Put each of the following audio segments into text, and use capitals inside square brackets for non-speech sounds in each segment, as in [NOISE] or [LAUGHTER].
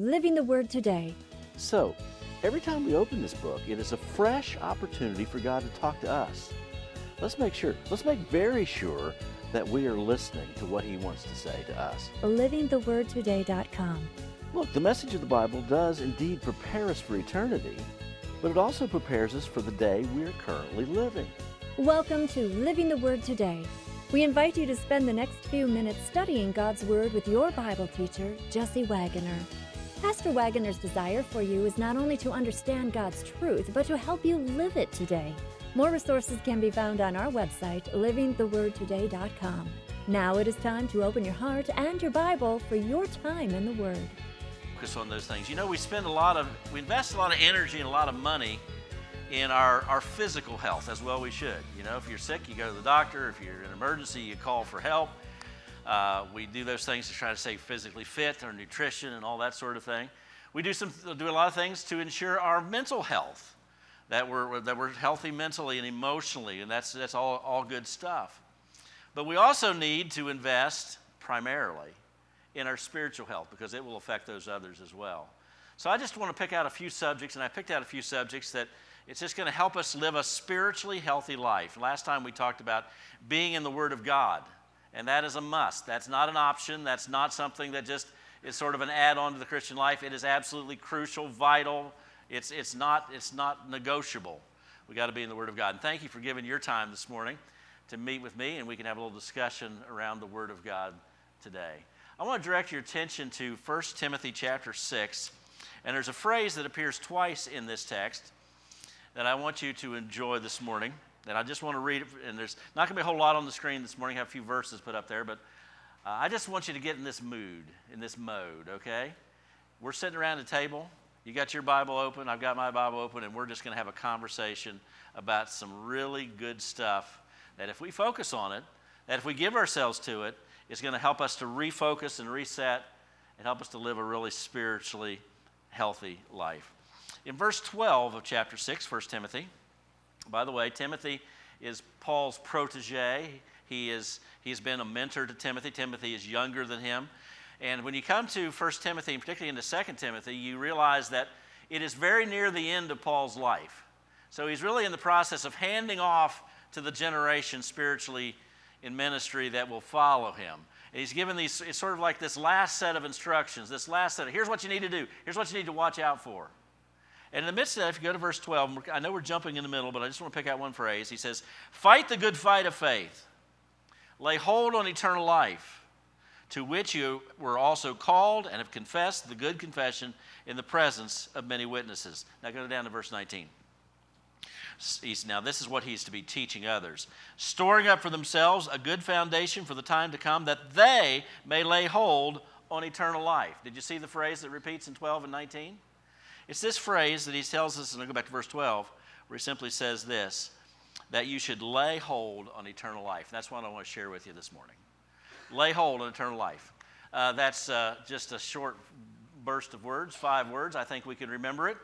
Living the Word Today. So, every time we open this book, it is a fresh opportunity for God to talk to us. Let's make sure, let's make very sure that we are listening to what He wants to say to us. LivingTheWordToday.com. Look, the message of the Bible does indeed prepare us for eternity, but it also prepares us for the day we are currently living. Welcome to Living the Word Today. We invite you to spend the next few minutes studying God's Word with your Bible teacher, Jesse Wagoner. Pastor Wagoner's desire for you is not only to understand God's truth, but to help you live it today. More resources can be found on our website, livingthewordtoday.com. Now it is time to open your heart and your Bible for your time in the Word. Focus on those things. You know, we spend a lot of, we invest a lot of energy and a lot of money in our, our physical health as well we should. You know, if you're sick, you go to the doctor. If you're in an emergency, you call for help. Uh, we do those things to try to stay physically fit, our nutrition, and all that sort of thing. We do some do a lot of things to ensure our mental health, that we're that we're healthy mentally and emotionally, and that's that's all all good stuff. But we also need to invest primarily in our spiritual health because it will affect those others as well. So I just want to pick out a few subjects, and I picked out a few subjects that it's just going to help us live a spiritually healthy life. Last time we talked about being in the Word of God and that is a must. That's not an option. That's not something that just is sort of an add on to the Christian life. It is absolutely crucial, vital. It's, it's, not, it's not negotiable. we got to be in the Word of God. And thank you for giving your time this morning to meet with me, and we can have a little discussion around the Word of God today. I want to direct your attention to 1 Timothy chapter 6. And there's a phrase that appears twice in this text that I want you to enjoy this morning. And I just want to read it, and there's not going to be a whole lot on the screen this morning. I have a few verses put up there, but uh, I just want you to get in this mood, in this mode, okay? We're sitting around the table. You got your Bible open, I've got my Bible open, and we're just going to have a conversation about some really good stuff that if we focus on it, that if we give ourselves to it, it's going to help us to refocus and reset and help us to live a really spiritually healthy life. In verse 12 of chapter 6, 1 Timothy, by the way, Timothy is Paul's protege. He is, he's been a mentor to Timothy. Timothy is younger than him. And when you come to 1 Timothy, and particularly into 2 Timothy, you realize that it is very near the end of Paul's life. So he's really in the process of handing off to the generation spiritually in ministry that will follow him. And he's given these, it's sort of like this last set of instructions, this last set of, here's what you need to do, here's what you need to watch out for. And in the midst of that, if you go to verse 12, I know we're jumping in the middle, but I just want to pick out one phrase. He says, Fight the good fight of faith, lay hold on eternal life, to which you were also called and have confessed the good confession in the presence of many witnesses. Now go down to verse 19. He's, now, this is what he's to be teaching others storing up for themselves a good foundation for the time to come, that they may lay hold on eternal life. Did you see the phrase that repeats in 12 and 19? It's this phrase that he tells us, and I'll go back to verse 12, where he simply says this that you should lay hold on eternal life. That's what I want to share with you this morning. Lay hold on eternal life. Uh, that's uh, just a short burst of words, five words. I think we can remember it.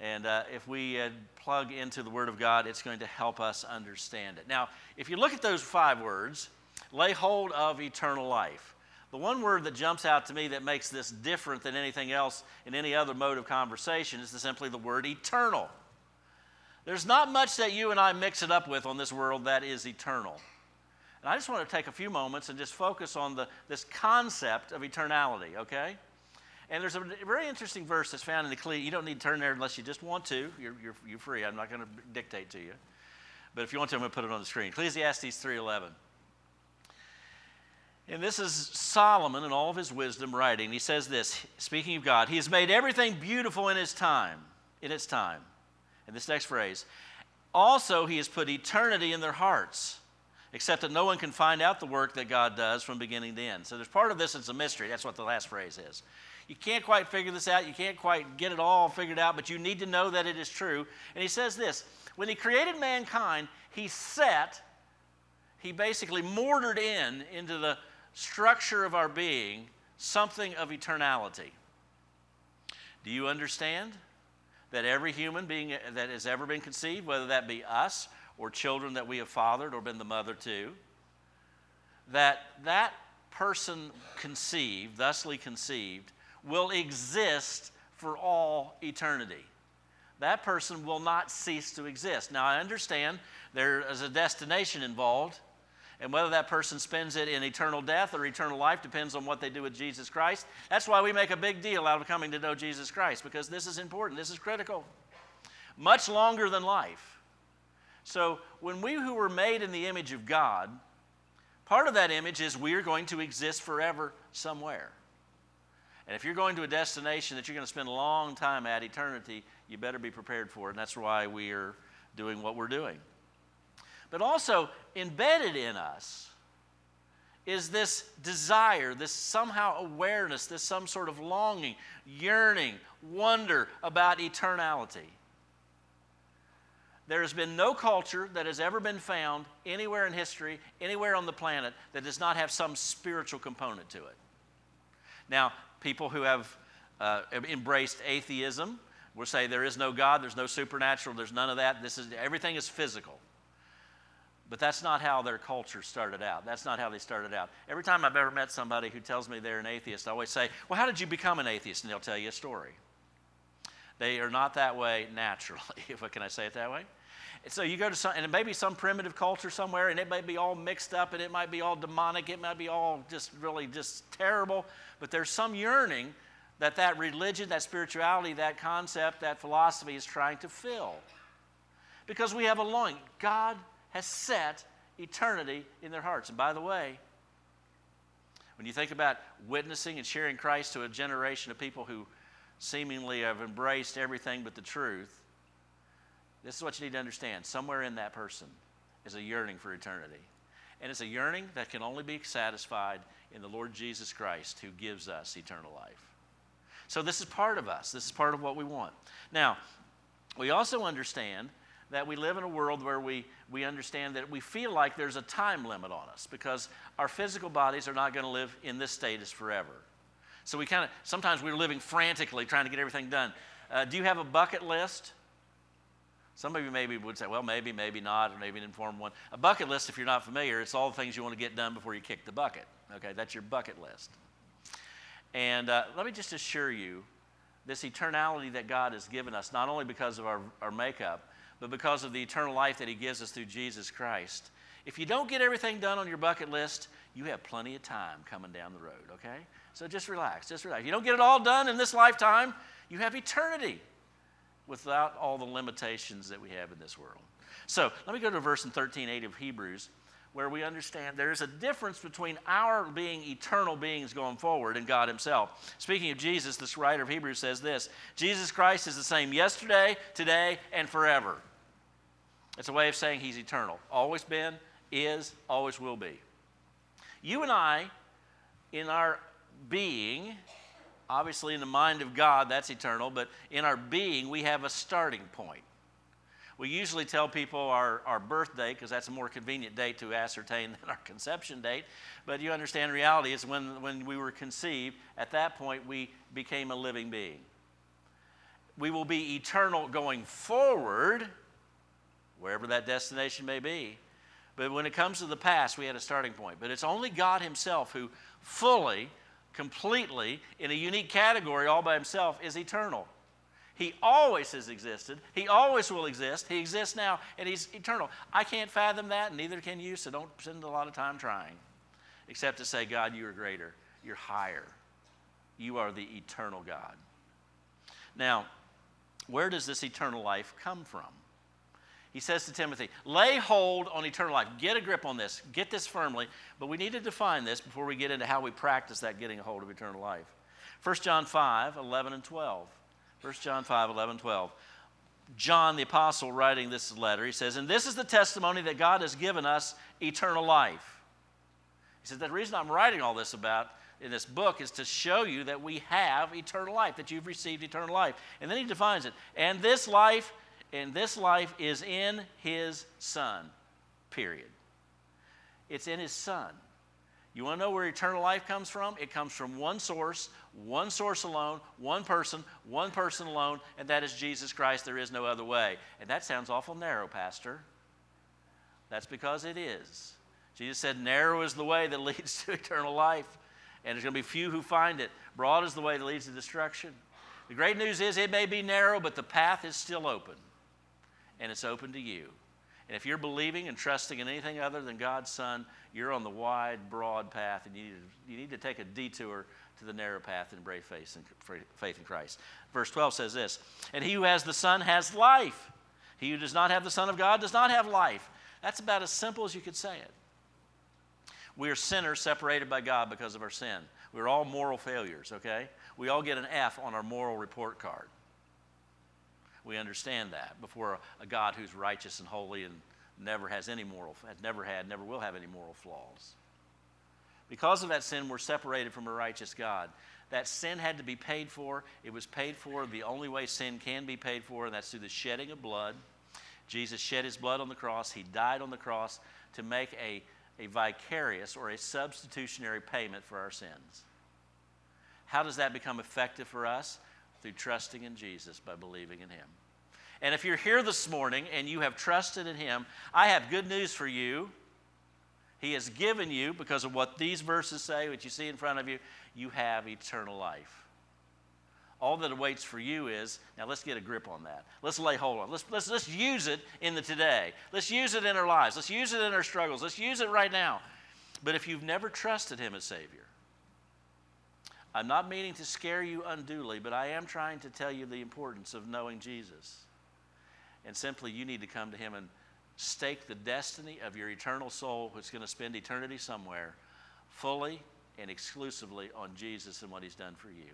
And uh, if we uh, plug into the Word of God, it's going to help us understand it. Now, if you look at those five words, lay hold of eternal life. The one word that jumps out to me that makes this different than anything else in any other mode of conversation is simply the word eternal. There's not much that you and I mix it up with on this world that is eternal. And I just want to take a few moments and just focus on the, this concept of eternality, okay? And there's a very interesting verse that's found in the Ecclesiastes. You don't need to turn there unless you just want to. You're, you're, you're free. I'm not going to dictate to you. But if you want to, I'm going to put it on the screen. Ecclesiastes 3.11. And this is Solomon in all of his wisdom writing. He says this, speaking of God, He has made everything beautiful in His time, in its time. And this next phrase, also He has put eternity in their hearts, except that no one can find out the work that God does from beginning to end. So there's part of this that's a mystery. That's what the last phrase is. You can't quite figure this out. You can't quite get it all figured out, but you need to know that it is true. And he says this when he created mankind, he set, he basically mortared in into the structure of our being something of eternality. Do you understand that every human being that has ever been conceived, whether that be us or children that we have fathered or been the mother to, that that person conceived, thusly conceived, will exist for all eternity. That person will not cease to exist. Now, I understand there is a destination involved, and whether that person spends it in eternal death or eternal life depends on what they do with Jesus Christ. That's why we make a big deal out of coming to know Jesus Christ, because this is important, this is critical. Much longer than life. So, when we who were made in the image of God, part of that image is we are going to exist forever somewhere. And if you're going to a destination that you're going to spend a long time at eternity, you better be prepared for it. And that's why we are doing what we're doing. But also, embedded in us is this desire, this somehow awareness, this some sort of longing, yearning, wonder about eternality. There has been no culture that has ever been found anywhere in history, anywhere on the planet, that does not have some spiritual component to it. Now, people who have uh, embraced atheism will say there is no God, there's no supernatural, there's none of that. This is everything is physical. But that's not how their culture started out. That's not how they started out. Every time I've ever met somebody who tells me they're an atheist, I always say, Well, how did you become an atheist? And they'll tell you a story. They are not that way naturally, [LAUGHS] if can I say it that way? so you go to some, and it may be some primitive culture somewhere, and it may be all mixed up, and it might be all demonic, it might be all just really just terrible, but there's some yearning that that religion, that spirituality, that concept, that philosophy is trying to fill. Because we have a longing. God has set eternity in their hearts. And by the way, when you think about witnessing and sharing Christ to a generation of people who seemingly have embraced everything but the truth, this is what you need to understand. Somewhere in that person is a yearning for eternity. And it's a yearning that can only be satisfied in the Lord Jesus Christ who gives us eternal life. So this is part of us. This is part of what we want. Now, we also understand that we live in a world where we, we understand that we feel like there's a time limit on us because our physical bodies are not going to live in this status forever. So we kind of, sometimes we're living frantically trying to get everything done. Uh, do you have a bucket list? Some of you maybe would say, well, maybe, maybe not, or maybe an informed one. A bucket list, if you're not familiar, it's all the things you want to get done before you kick the bucket. Okay, that's your bucket list. And uh, let me just assure you this eternality that God has given us, not only because of our, our makeup, but because of the eternal life that He gives us through Jesus Christ. If you don't get everything done on your bucket list, you have plenty of time coming down the road, okay? So just relax, just relax. If you don't get it all done in this lifetime, you have eternity without all the limitations that we have in this world. So let me go to verse in 13, 8 of Hebrews where we understand there is a difference between our being eternal beings going forward and God Himself. Speaking of Jesus, this writer of Hebrews says this Jesus Christ is the same yesterday, today, and forever. It's a way of saying He's eternal. Always been, is, always will be. You and I, in our being, obviously in the mind of God, that's eternal, but in our being, we have a starting point. We usually tell people our, our birth date because that's a more convenient date to ascertain [LAUGHS] than our conception date. But you understand reality is when, when we were conceived, at that point we became a living being. We will be eternal going forward, wherever that destination may be. But when it comes to the past, we had a starting point. But it's only God Himself who fully, completely, in a unique category all by Himself, is eternal. He always has existed. He always will exist. He exists now, and He's eternal. I can't fathom that, and neither can you, so don't spend a lot of time trying, except to say, God, you are greater. You're higher. You are the eternal God. Now, where does this eternal life come from? He says to Timothy, lay hold on eternal life. Get a grip on this. Get this firmly. But we need to define this before we get into how we practice that getting a hold of eternal life. 1 John 5, 11 and 12. 1 John 5, 11, 12. John the Apostle writing this letter, he says, And this is the testimony that God has given us eternal life. He said, The reason I'm writing all this about in this book is to show you that we have eternal life, that you've received eternal life. And then he defines it. And this life, and this life is in his Son, period. It's in his Son. You want to know where eternal life comes from? It comes from one source, one source alone, one person, one person alone, and that is Jesus Christ. There is no other way. And that sounds awful narrow, Pastor. That's because it is. Jesus said, Narrow is the way that [LAUGHS] leads to eternal life, and there's going to be few who find it. Broad is the way that leads to destruction. The great news is it may be narrow, but the path is still open, and it's open to you. And if you're believing and trusting in anything other than God's Son, you're on the wide, broad path, and you need to, you need to take a detour to the narrow path and embrace faith in, faith in Christ. Verse 12 says this And he who has the Son has life. He who does not have the Son of God does not have life. That's about as simple as you could say it. We are sinners separated by God because of our sin. We're all moral failures, okay? We all get an F on our moral report card. We understand that before a God who's righteous and holy and never has any moral, has never had, never will have any moral flaws. Because of that sin, we're separated from a righteous God. That sin had to be paid for. It was paid for the only way sin can be paid for, and that's through the shedding of blood. Jesus shed his blood on the cross. He died on the cross to make a, a vicarious or a substitutionary payment for our sins. How does that become effective for us? Through trusting in Jesus by believing in him. And if you're here this morning and you have trusted in him, I have good news for you. He has given you, because of what these verses say, what you see in front of you, you have eternal life. All that awaits for you is now let's get a grip on that. Let's lay hold on. Let's, let's, let's use it in the today. Let's use it in our lives. Let's use it in our struggles. Let's use it right now. But if you've never trusted Him as Savior, I'm not meaning to scare you unduly, but I am trying to tell you the importance of knowing Jesus. And simply, you need to come to Him and stake the destiny of your eternal soul, is going to spend eternity somewhere, fully and exclusively on Jesus and what He's done for you.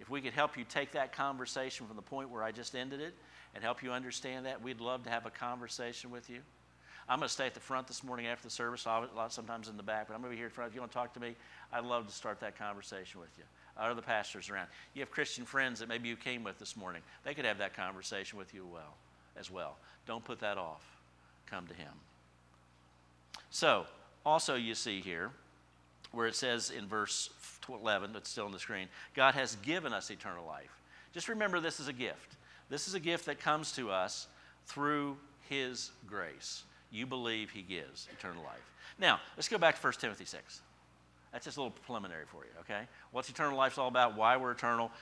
If we could help you take that conversation from the point where I just ended it and help you understand that, we'd love to have a conversation with you. I'm going to stay at the front this morning after the service, sometimes in the back, but I'm going to be here in front. If you want to talk to me, I'd love to start that conversation with you. Other pastors around. You have Christian friends that maybe you came with this morning. They could have that conversation with you as well, as well. Don't put that off. Come to Him. So, also you see here, where it says in verse 11, that's still on the screen, God has given us eternal life. Just remember this is a gift. This is a gift that comes to us through His grace. You believe He gives eternal life. Now, let's go back to 1 Timothy 6. That's just a little preliminary for you, okay? What's eternal life all about, why we're eternal,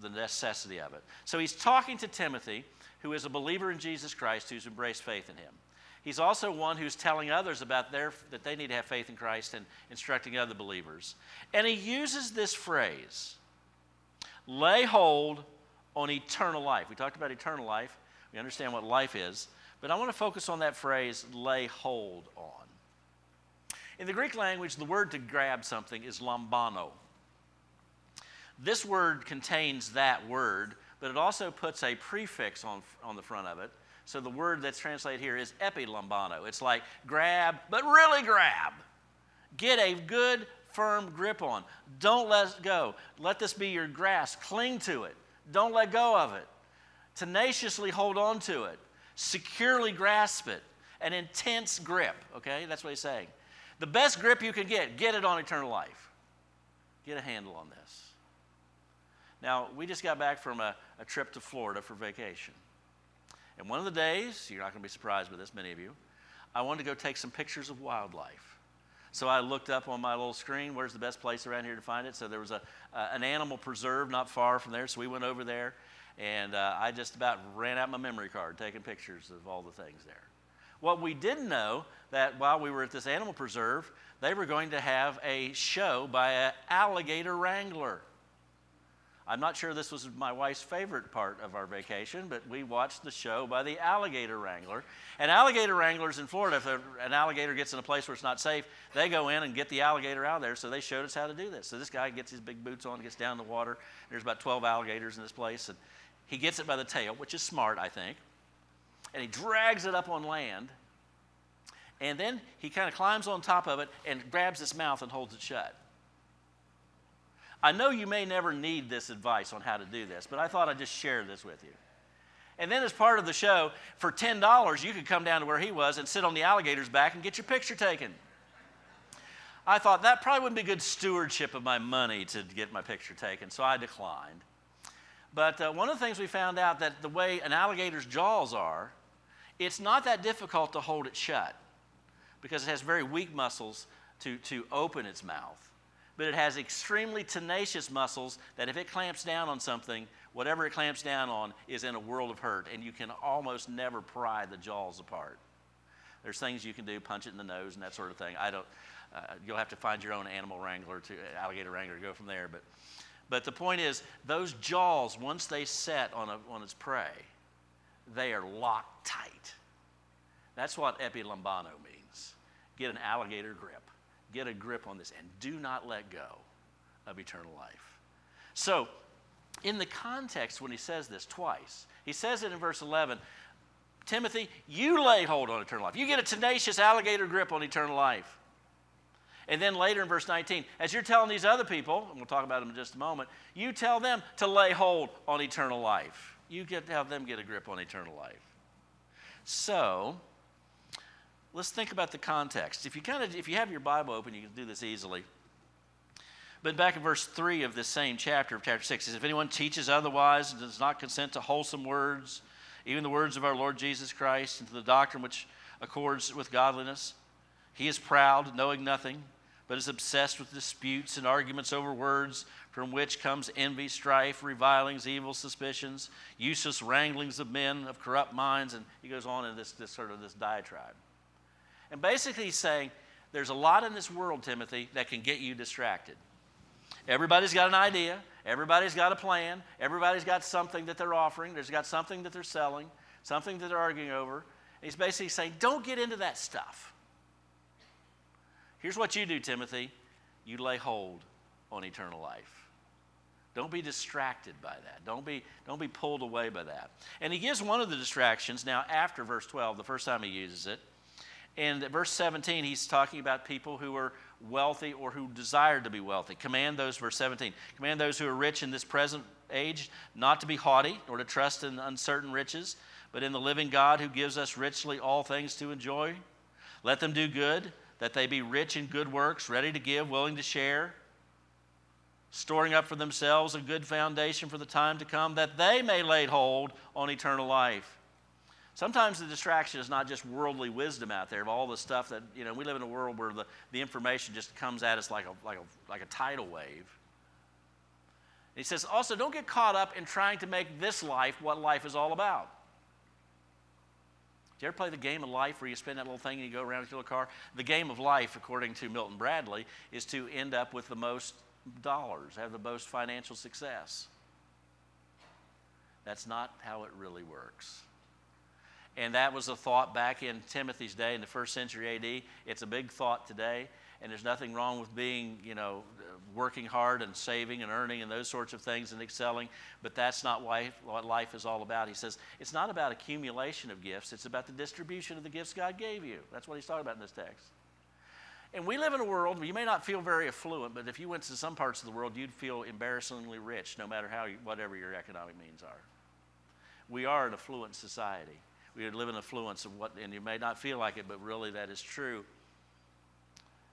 the necessity of it. So he's talking to Timothy, who is a believer in Jesus Christ, who's embraced faith in him. He's also one who's telling others about their, that they need to have faith in Christ and instructing other believers. And he uses this phrase lay hold on eternal life. We talked about eternal life, we understand what life is, but I want to focus on that phrase lay hold on. In the Greek language, the word to grab something is lambano. This word contains that word, but it also puts a prefix on, on the front of it so the word that's translated here is epilambano. It's like grab, but really grab. Get a good, firm grip on. Don't let go. Let this be your grasp. Cling to it. Don't let go of it. Tenaciously hold on to it. Securely grasp it. An intense grip, okay? That's what he's saying. The best grip you can get, get it on eternal life. Get a handle on this. Now, we just got back from a, a trip to Florida for vacation. And one of the days, you're not going to be surprised by this, many of you, I wanted to go take some pictures of wildlife. So I looked up on my little screen, where's the best place around here to find it? So there was a, uh, an animal preserve not far from there, so we went over there, and uh, I just about ran out my memory card taking pictures of all the things there. What we didn't know that while we were at this animal preserve, they were going to have a show by an alligator wrangler. I'm not sure this was my wife's favorite part of our vacation, but we watched the show by the alligator wrangler. And alligator wranglers in Florida, if an alligator gets in a place where it's not safe, they go in and get the alligator out of there. So they showed us how to do this. So this guy gets his big boots on, gets down in the water. There's about 12 alligators in this place, and he gets it by the tail, which is smart, I think. And he drags it up on land. And then he kind of climbs on top of it and grabs its mouth and holds it shut. I know you may never need this advice on how to do this, but I thought I'd just share this with you. And then, as part of the show, for $10, you could come down to where he was and sit on the alligator's back and get your picture taken. I thought that probably wouldn't be good stewardship of my money to get my picture taken, so I declined. But uh, one of the things we found out that the way an alligator's jaws are, it's not that difficult to hold it shut because it has very weak muscles to, to open its mouth. but it has extremely tenacious muscles that if it clamps down on something, whatever it clamps down on is in a world of hurt, and you can almost never pry the jaws apart. There's things you can do, punch it in the nose and that sort of thing. I don't. Uh, you'll have to find your own animal wrangler to alligator wrangler to go from there. But, but the point is, those jaws once they set on a, on its prey, they are locked tight. That's what epilambano means. Get an alligator grip. Get a grip on this and do not let go of eternal life. So, in the context when he says this twice, he says it in verse 11 Timothy, you lay hold on eternal life. You get a tenacious alligator grip on eternal life. And then later in verse 19, as you're telling these other people, and we'll talk about them in just a moment, you tell them to lay hold on eternal life. You get to have them get a grip on eternal life. So, let's think about the context. If you kind of if you have your Bible open, you can do this easily. But back in verse 3 of this same chapter of chapter 6, it says, If anyone teaches otherwise and does not consent to wholesome words, even the words of our Lord Jesus Christ, and to the doctrine which accords with godliness, he is proud, knowing nothing, but is obsessed with disputes and arguments over words, from which comes envy, strife, revilings, evil suspicions, useless wranglings of men of corrupt minds. And he goes on in this, this sort of this diatribe. And basically, he's saying there's a lot in this world, Timothy, that can get you distracted. Everybody's got an idea, everybody's got a plan, everybody's got something that they're offering, there's got something that they're selling, something that they're arguing over. And he's basically saying, don't get into that stuff. Here's what you do, Timothy you lay hold on eternal life. Don't be distracted by that. Don't be, don't be pulled away by that. And he gives one of the distractions now after verse 12, the first time he uses it. And verse 17, he's talking about people who are wealthy or who desire to be wealthy. Command those, verse 17, command those who are rich in this present age not to be haughty or to trust in uncertain riches, but in the living God who gives us richly all things to enjoy. Let them do good, that they be rich in good works, ready to give, willing to share, storing up for themselves a good foundation for the time to come, that they may lay hold on eternal life. Sometimes the distraction is not just worldly wisdom out there of all the stuff that, you know, we live in a world where the, the information just comes at us like a, like, a, like a tidal wave. he says, also, don't get caught up in trying to make this life what life is all about. Do you ever play the game of life where you spin that little thing and you go around with your little car? The game of life, according to Milton Bradley, is to end up with the most dollars, have the most financial success. That's not how it really works. And that was a thought back in Timothy's day in the first century AD. It's a big thought today. And there's nothing wrong with being, you know, working hard and saving and earning and those sorts of things and excelling. But that's not what life is all about. He says it's not about accumulation of gifts, it's about the distribution of the gifts God gave you. That's what he's talking about in this text. And we live in a world where you may not feel very affluent, but if you went to some parts of the world, you'd feel embarrassingly rich, no matter how, whatever your economic means are. We are an affluent society we live in affluence of what, and you may not feel like it, but really that is true.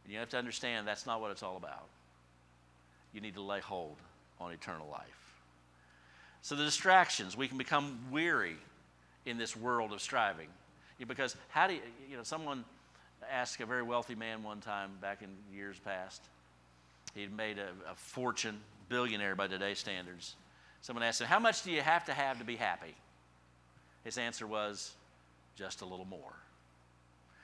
And you have to understand that's not what it's all about. You need to lay hold on eternal life. So the distractions, we can become weary in this world of striving. Because how do you, you know, someone asked a very wealthy man one time back in years past. He'd made a, a fortune, billionaire by today's standards. Someone asked him, How much do you have to have to be happy? His answer was, just a little more.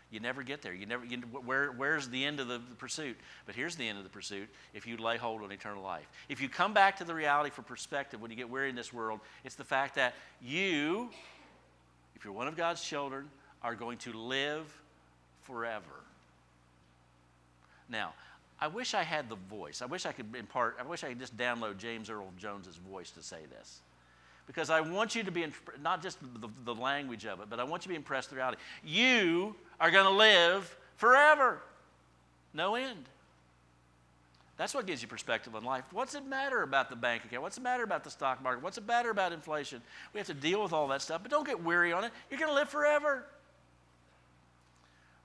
You never get there. You never. You, where, where's the end of the, the, pursuit? But here's the end of the pursuit: if you lay hold on eternal life, if you come back to the reality for perspective when you get weary in this world, it's the fact that you, if you're one of God's children, are going to live forever. Now, I wish I had the voice. I wish I could impart. I wish I could just download James Earl Jones's voice to say this because I want you to be, not just the, the language of it, but I want you to be impressed the reality. You are going to live forever, no end. That's what gives you perspective on life. What's it matter about the bank account? What's it matter about the stock market? What's it matter about inflation? We have to deal with all that stuff, but don't get weary on it. You're going to live forever.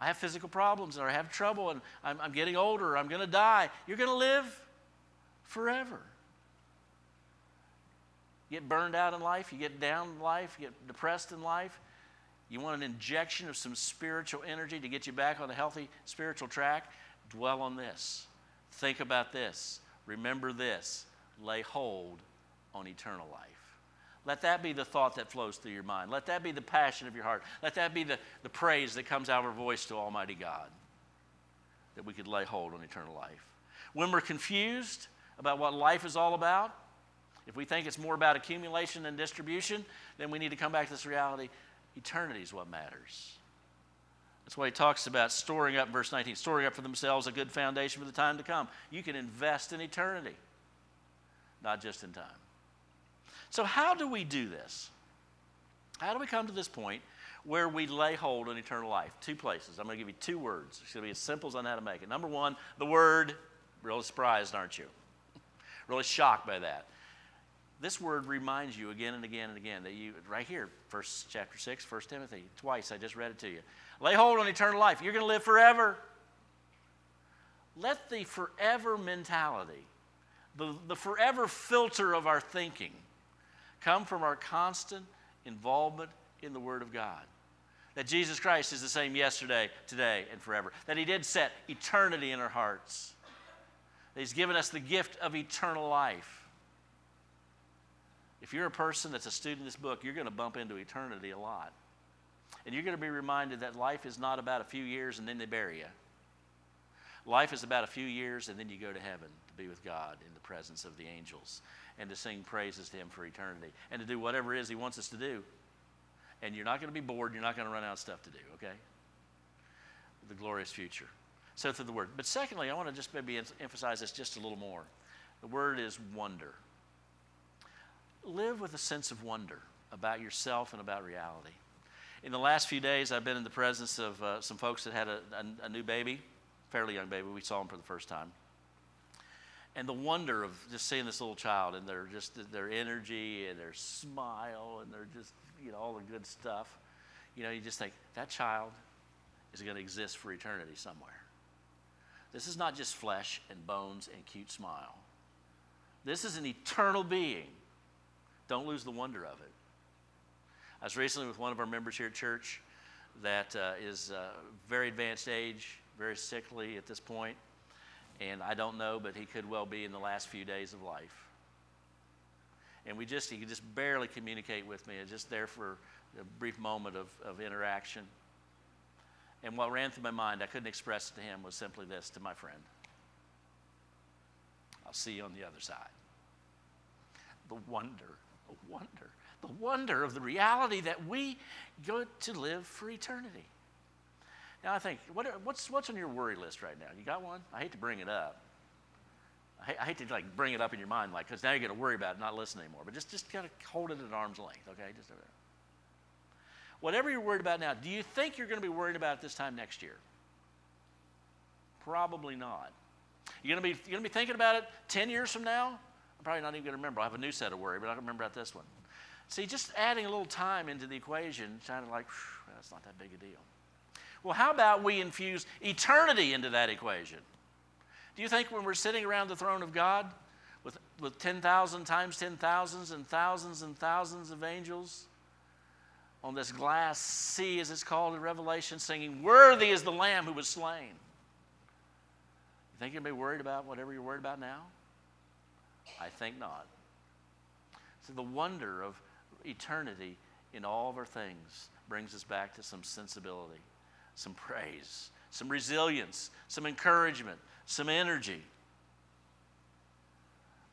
I have physical problems or I have trouble and I'm, I'm getting older, I'm going to die. You're going to live forever get burned out in life, you get down in life, you get depressed in life, you want an injection of some spiritual energy to get you back on a healthy spiritual track, dwell on this. Think about this. Remember this. Lay hold on eternal life. Let that be the thought that flows through your mind. Let that be the passion of your heart. Let that be the, the praise that comes out of our voice to Almighty God. That we could lay hold on eternal life. When we're confused about what life is all about, if we think it's more about accumulation and distribution, then we need to come back to this reality. Eternity is what matters. That's why he talks about storing up, verse 19, storing up for themselves a good foundation for the time to come. You can invest in eternity, not just in time. So, how do we do this? How do we come to this point where we lay hold on eternal life? Two places. I'm going to give you two words. It's going to be as simple as I know how to make it. Number one, the word, really surprised, aren't you? really shocked by that. This word reminds you again and again and again that you, right here, first chapter 6, 1 Timothy, twice, I just read it to you. Lay hold on eternal life. You're going to live forever. Let the forever mentality, the, the forever filter of our thinking, come from our constant involvement in the Word of God. That Jesus Christ is the same yesterday, today, and forever. That He did set eternity in our hearts. That He's given us the gift of eternal life. If you're a person that's a student of this book, you're going to bump into eternity a lot. And you're going to be reminded that life is not about a few years and then they bury you. Life is about a few years and then you go to heaven to be with God in the presence of the angels and to sing praises to Him for eternity and to do whatever it is He wants us to do. And you're not going to be bored, you're not going to run out of stuff to do, okay? The glorious future. So, through the Word. But secondly, I want to just maybe emphasize this just a little more. The word is wonder live with a sense of wonder about yourself and about reality. In the last few days, I've been in the presence of uh, some folks that had a, a, a, new baby, fairly young baby. We saw them for the first time. And the wonder of just seeing this little child and their just their energy and their smile and their just you know all the good stuff. You know, you just think that child is going to exist for eternity somewhere. This is not just flesh and bones and cute smile. This is an eternal being don't lose the wonder of it. I was recently with one of our members here at church that uh, is uh, very advanced age, very sickly at this point, and I don't know, but he could well be in the last few days of life. And we just, he could just barely communicate with me, just there for a brief moment of, of interaction. And what ran through my mind, I couldn't express to him, was simply this to my friend I'll see you on the other side. The wonder the wonder, the wonder of the reality that we go to live for eternity. Now, I think, what, what's, what's on your worry list right now? You got one? I hate to bring it up. I hate, I hate to like bring it up in your mind, like, because now you're going to worry about it, not listen anymore. But just, just kind of hold it at arm's length, okay? Just whatever you're worried about now, do you think you're going to be worried about it this time next year? Probably not. You're going to be, you're going to be thinking about it 10 years from now? Probably not even going to remember. I have a new set of worry, but I don't remember about this one. See, just adding a little time into the equation sounded like, that's not that big a deal. Well, how about we infuse eternity into that equation? Do you think when we're sitting around the throne of God with, with 10,000 times 10,000s and thousands and thousands of angels on this glass sea, as it's called in Revelation, singing, Worthy is the Lamb who was slain? You think you'll be worried about whatever you're worried about now? I think not. So the wonder of eternity in all of our things brings us back to some sensibility, some praise, some resilience, some encouragement, some energy.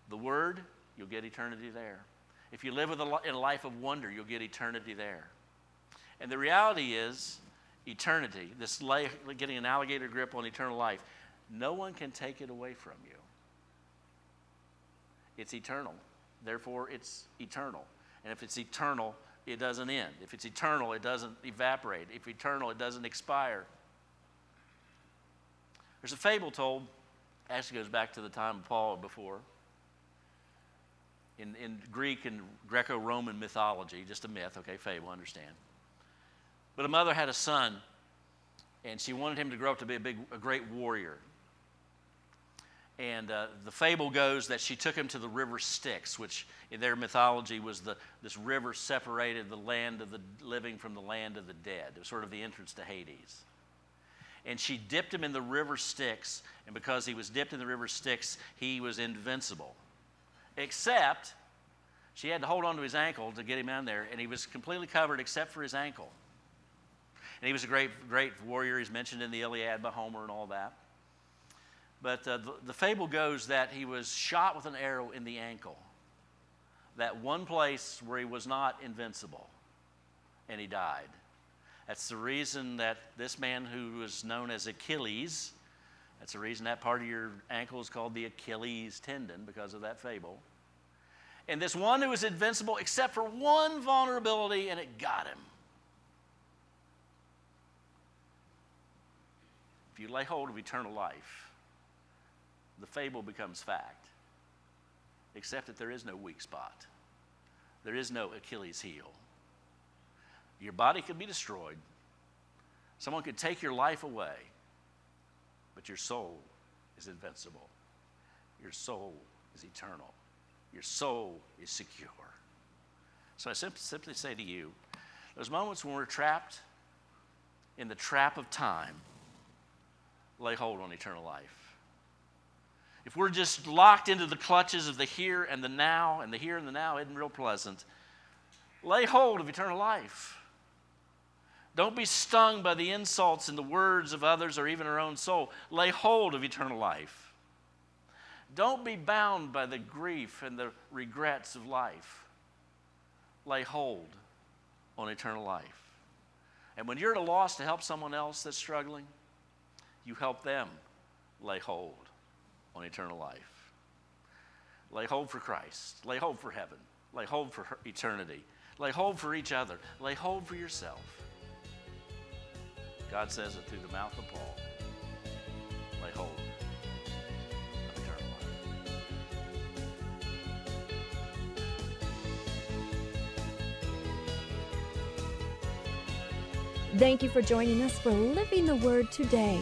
The Word, you'll get eternity there. If you live with a, in a life of wonder, you'll get eternity there. And the reality is, eternity, this life, getting an alligator grip on eternal life, no one can take it away from you. It's eternal. Therefore, it's eternal. And if it's eternal, it doesn't end. If it's eternal, it doesn't evaporate. If eternal, it doesn't expire. There's a fable told, actually goes back to the time of Paul before. In, in Greek and Greco Roman mythology, just a myth, okay, fable, understand. But a mother had a son, and she wanted him to grow up to be a, big, a great warrior. And uh, the fable goes that she took him to the river Styx, which in their mythology was the, this river separated the land of the living from the land of the dead. It was sort of the entrance to Hades. and she dipped him in the river Styx. And because he was dipped in the river Styx, he was invincible. Except she had to hold on to his ankle to get him in there, and he was completely covered except for his ankle. And he was a great, great warrior. He's mentioned in the Iliad by Homer and all that. But uh, the, the fable goes that he was shot with an arrow in the ankle, that one place where he was not invincible, and he died. That's the reason that this man who was known as Achilles, that's the reason that part of your ankle is called the Achilles tendon because of that fable. And this one who was invincible except for one vulnerability, and it got him. If you lay hold of eternal life, the fable becomes fact, except that there is no weak spot, there is no Achilles heel. Your body could be destroyed. Someone could take your life away, but your soul is invincible. Your soul is eternal. Your soul is secure. So I simply say to you those moments when we're trapped in the trap of time, lay hold on eternal life. If we're just locked into the clutches of the here and the now, and the here and the now isn't real pleasant, lay hold of eternal life. Don't be stung by the insults and the words of others or even our own soul. Lay hold of eternal life. Don't be bound by the grief and the regrets of life. Lay hold on eternal life. And when you're at a loss to help someone else that's struggling, you help them lay hold on eternal life. Lay hold for Christ. Lay hold for heaven. Lay hold for eternity. Lay hold for each other. Lay hold for yourself. God says it through the mouth of Paul. Lay hold of eternal life. Thank you for joining us for Living the Word today.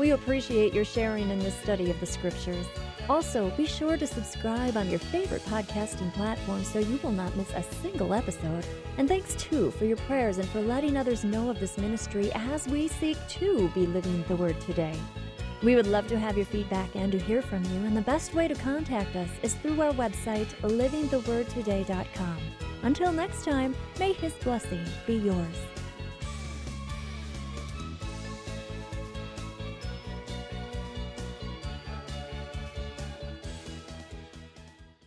We appreciate your sharing in this study of the Scriptures. Also, be sure to subscribe on your favorite podcasting platform so you will not miss a single episode. And thanks too for your prayers and for letting others know of this ministry as we seek to be living the Word today. We would love to have your feedback and to hear from you, and the best way to contact us is through our website, livingthewordtoday.com. Until next time, may His blessing be yours.